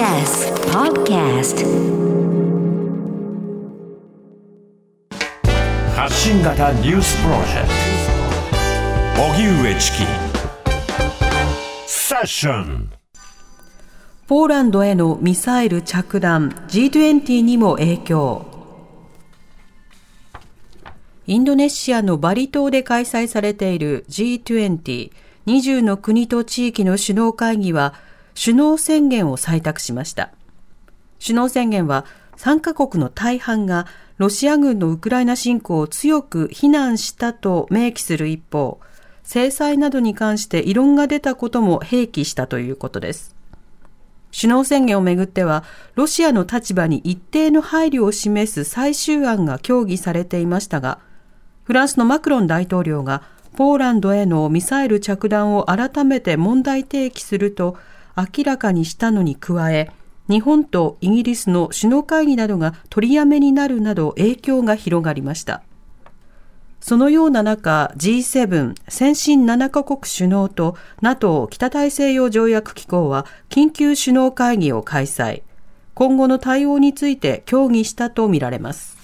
TBS Podcast 発信型ニュースプロジェクト。荻上チキ。セッション。ポーランドへのミサイル着弾。G20 にも影響。インドネシアのバリ島で開催されている G20 20の国と地域の首脳会議は首脳宣言を採択しました。首脳宣言は3カ国の大半がロシア軍のウクライナ侵攻を強く非難したと明記する一方制裁などに関して異論が出たことも併記したということです。首脳宣言をめぐっては、ロシアの立場に一定の配慮を示す最終案が協議されていましたが、フランスのマクロン大統領がポーランドへのミサイル着弾を改めて問題提起すると明らかにしたのに加え、日本とイギリスの首脳会議などが取りやめになるなど影響が広がりました。そのような中、G7 先進7カ国首脳と NATO 北大西洋条約機構は緊急首脳会議を開催。今後の対応について協議したとみられます。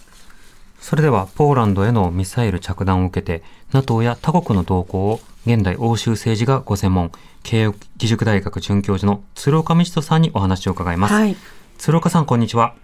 それでは、ポーランドへのミサイル着弾を受けて、NATO や他国の動向を現代欧州政治がご専門、慶應義塾大学准教授の鶴岡道人さんにお話を伺います。はい。鶴岡さん、こんにちは。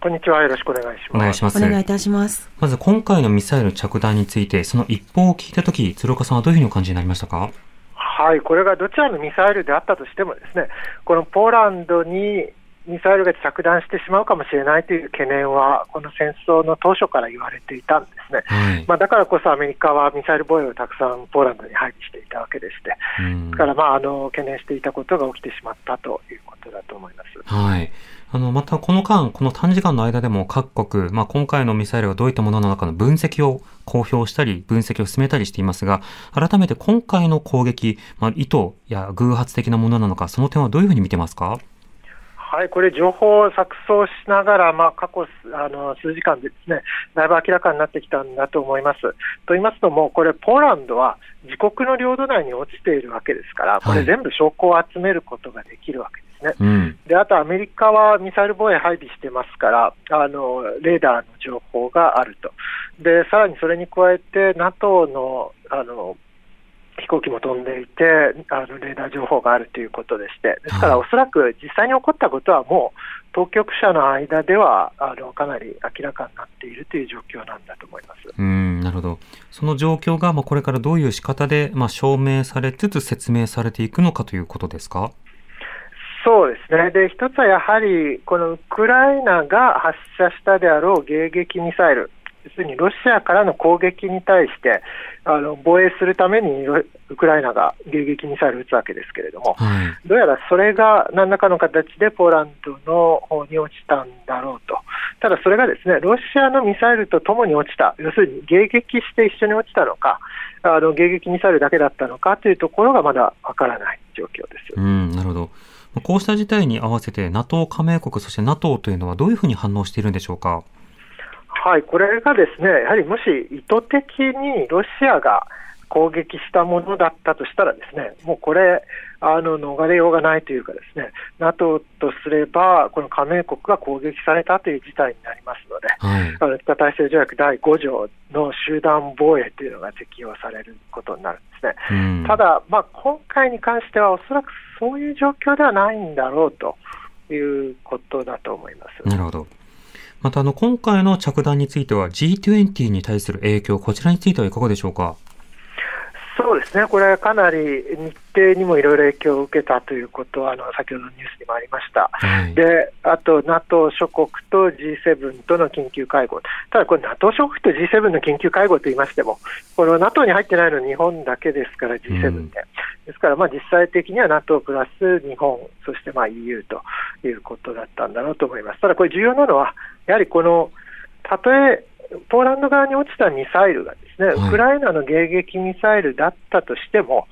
こんにちは。よろしくお願いします。お願いします。お願いいたします。まず、今回のミサイル着弾について、その一報を聞いたとき、鶴岡さんはどういうふうにお感じになりましたか？はい、これがどちらのミサイルであったとしてもですね、このポーランドにミサイルが着弾してしまうかもしれないという懸念は、この戦争の当初から言われていたんですね。はい。まあ、だからこそアメリカはミサイル防衛をたくさんポーランドに配備していたわけでして、うんだからまああの懸念していたことが起きてしまったということだと思います。はい。あの、またこの間、この短時間の間でも各国、まあ、今回のミサイルがどういったものなのかの分析を公表したり、分析を進めたりしていますが、改めて今回の攻撃、まあ、意図や偶発的なものなのか、その点はどういうふうに見てますか？はい、これ、情報を錯綜しながら、まあ、過去あの数時間でですね、だいぶ明らかになってきたんだと思います。と言いますのも、これ、ポーランドは自国の領土内に落ちているわけですから、こはいれ、全部証拠を集めることができるわけですね。うん。であと、アメリカはミサイル防衛配備してますから、あのレーダーの情報があると、でさらにそれに加えて、NATO のあの飛行機も飛んでいてあの、レーダー情報があるということでして、ですから、はいおそらく実際に起こったことは、もう当局者の間ではあのかなり明らかになっているという状況なんだと思います。うん、なるほど。その状況が、まあ、これからどういう仕方で、まあ、証明されつつ説明されていくのかということですか？そうですね、で一つはやはり、このウクライナが発射したであろう迎撃ミサイル、要するにロシアからの攻撃に対してあの防衛するためにロウクライナが迎撃ミサイルを撃つわけですけれども、はい。どうやらそれが何らかの形でポーランドの方に落ちたんだろうと、ただそれがですねロシアのミサイルとともに落ちた、要するに迎撃して一緒に落ちたのか、あの迎撃ミサイルだけだったのかというところがまだわからない状況です。うん、なるほど。まあこうした事態に合わせて NATO 加盟国、そして NATO というのはどういうふうに反応しているんでしょうか？はい、これがですね、やはりもし意図的にロシアが攻撃したものだったとしたらですね、もうこれ、あの逃れようがないというかですね、NATO とすれば、この加盟国が攻撃されたという事態になりますので、はい。あの北大西洋条約第5条の集団防衛というのが適用されることになるんですね。うん、ただ、まあ、今回に関しては、おそらくそういう状況ではないんだろうということだと思います。なるほど。また、あの、今回の着弾については G20 に対する影響、こちらについてはいかがでしょうか？そうですね、これ、かなり日程にもいろいろ影響を受けたということは、あの先ほどのニュースにもありました。はい。で、あと NATO 諸国と G7 との緊急会合、ただこれ、NATO 諸国と G7 の緊急会合といいましても、この NATO に入ってないのは日本だけですから、G7 で、うんですから、まあ実際的には NATO プラス日本、そしてまあ EU ということだったんだろうと思います。ただ、これ、重要なのは、やはりこの、たとえポーランド側に落ちたミサイルがですね、はいウクライナの迎撃ミサイルだったとしても、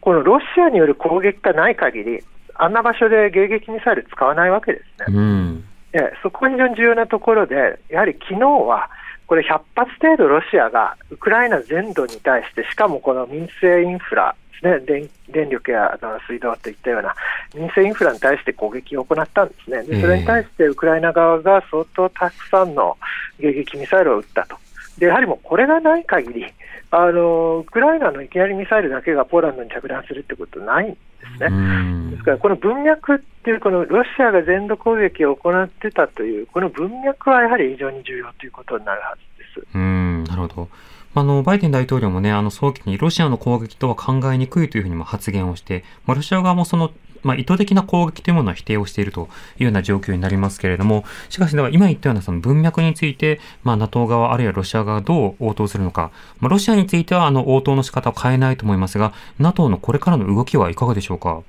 このロシアによる攻撃がない限り、あんな場所で迎撃ミサイル使わないわけですね。うん。ええそこが非常に重要なところで、やはり昨日は、これ100発程度ロシアがウクライナ全土に対して、しかもこの民生インフラ、ですね、電電力やあの水道といったような民生インフラに対して攻撃を行ったんですね。でそれに対してウクライナ側が相当たくさんの迎撃ミサイルを撃ったと。でやはりもうこれがない限りあのウクライナのいきなりミサイルだけがポーランドに着弾するってことはないんですね。ですから、この文脈っていう、このロシアが全土攻撃を行ってたという、この文脈はやはり非常に重要ということになるはずです。うんなるほど。あの、バイデン大統領もね、あの、早期にロシアの攻撃とは考えにくいというふうにも発言をして、まあ、ロシア側もその、まあ、意図的な攻撃というものは否定をしているというような状況になりますけれども、しかし、では今言ったようなその文脈について、まあ、NATO 側あるいはロシア側がどう応答するのか、まあ、ロシアについてはあの応答の仕方を変えないと思いますが、NATO のこれからの動きはいかがでしょうか？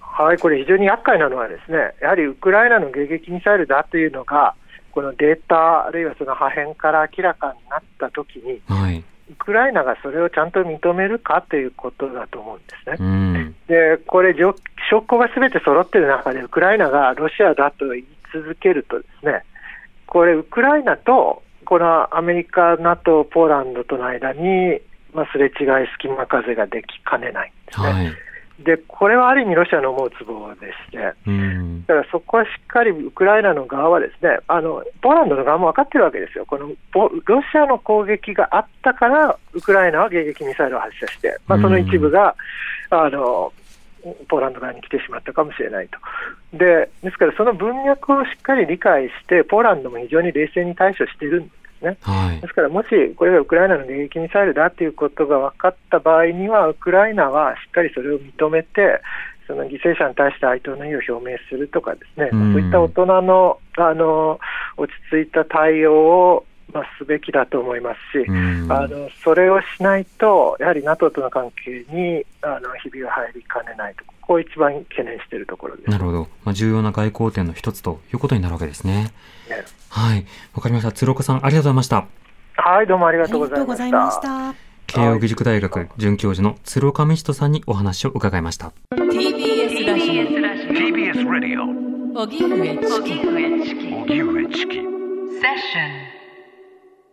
はい、これ非常に厄介なのはですね、やはりウクライナの迎撃ミサイルだというのが、このデータ、あるいはその破片から明らかになったときに、はいウクライナがそれをちゃんと認めるかということだと思うんですね。うん、で、これ、証拠がすべて揃っている中で、ウクライナがロシアだと言い続けるとですね、これ、ウクライナとこのアメリカ、ＮＡＴＯ、ポーランドとの間に、まあ、すれ違い、隙間風ができかねないんですね。はいでこれはある意味、ロシアの思うツボでして、うん、だからそこはしっかりウクライナの側は、ですねあのポーランドの側も分かってるわけですよ、このロシアの攻撃があったから、ウクライナは迎撃ミサイルを発射して、まあ、その一部が、うん、あのポーランド側に来てしまったかもしれないと。でですから、その文脈をしっかり理解して、ポーランドも非常に冷静に対処しているんですね。はい、ですから、もしこれがウクライナの迎撃ミサイルだということが分かった場合には、ウクライナはしっかりそれを認めて、その犠牲者に対して哀悼の意を表明するとかですね、うん、そういった大人のあの落ち着いた対応をまあ、すべきだと思いますし、うん、あのそれをしないと、やはり NATO との関係にあのひびが入りかねないと、ここを一番懸念しているところですなるほど、まあ、重要な外交点の一つということになるわけですね。ねはい、わかりました。鶴岡さん、ありがとうございました。はい、どうもありがとうございました。ありがとうございました。慶應義塾大学准教授の鶴岡道人さんにお話を伺いました。TBS ラジ TBS ラジオオ荻上チキ荻上チキセッション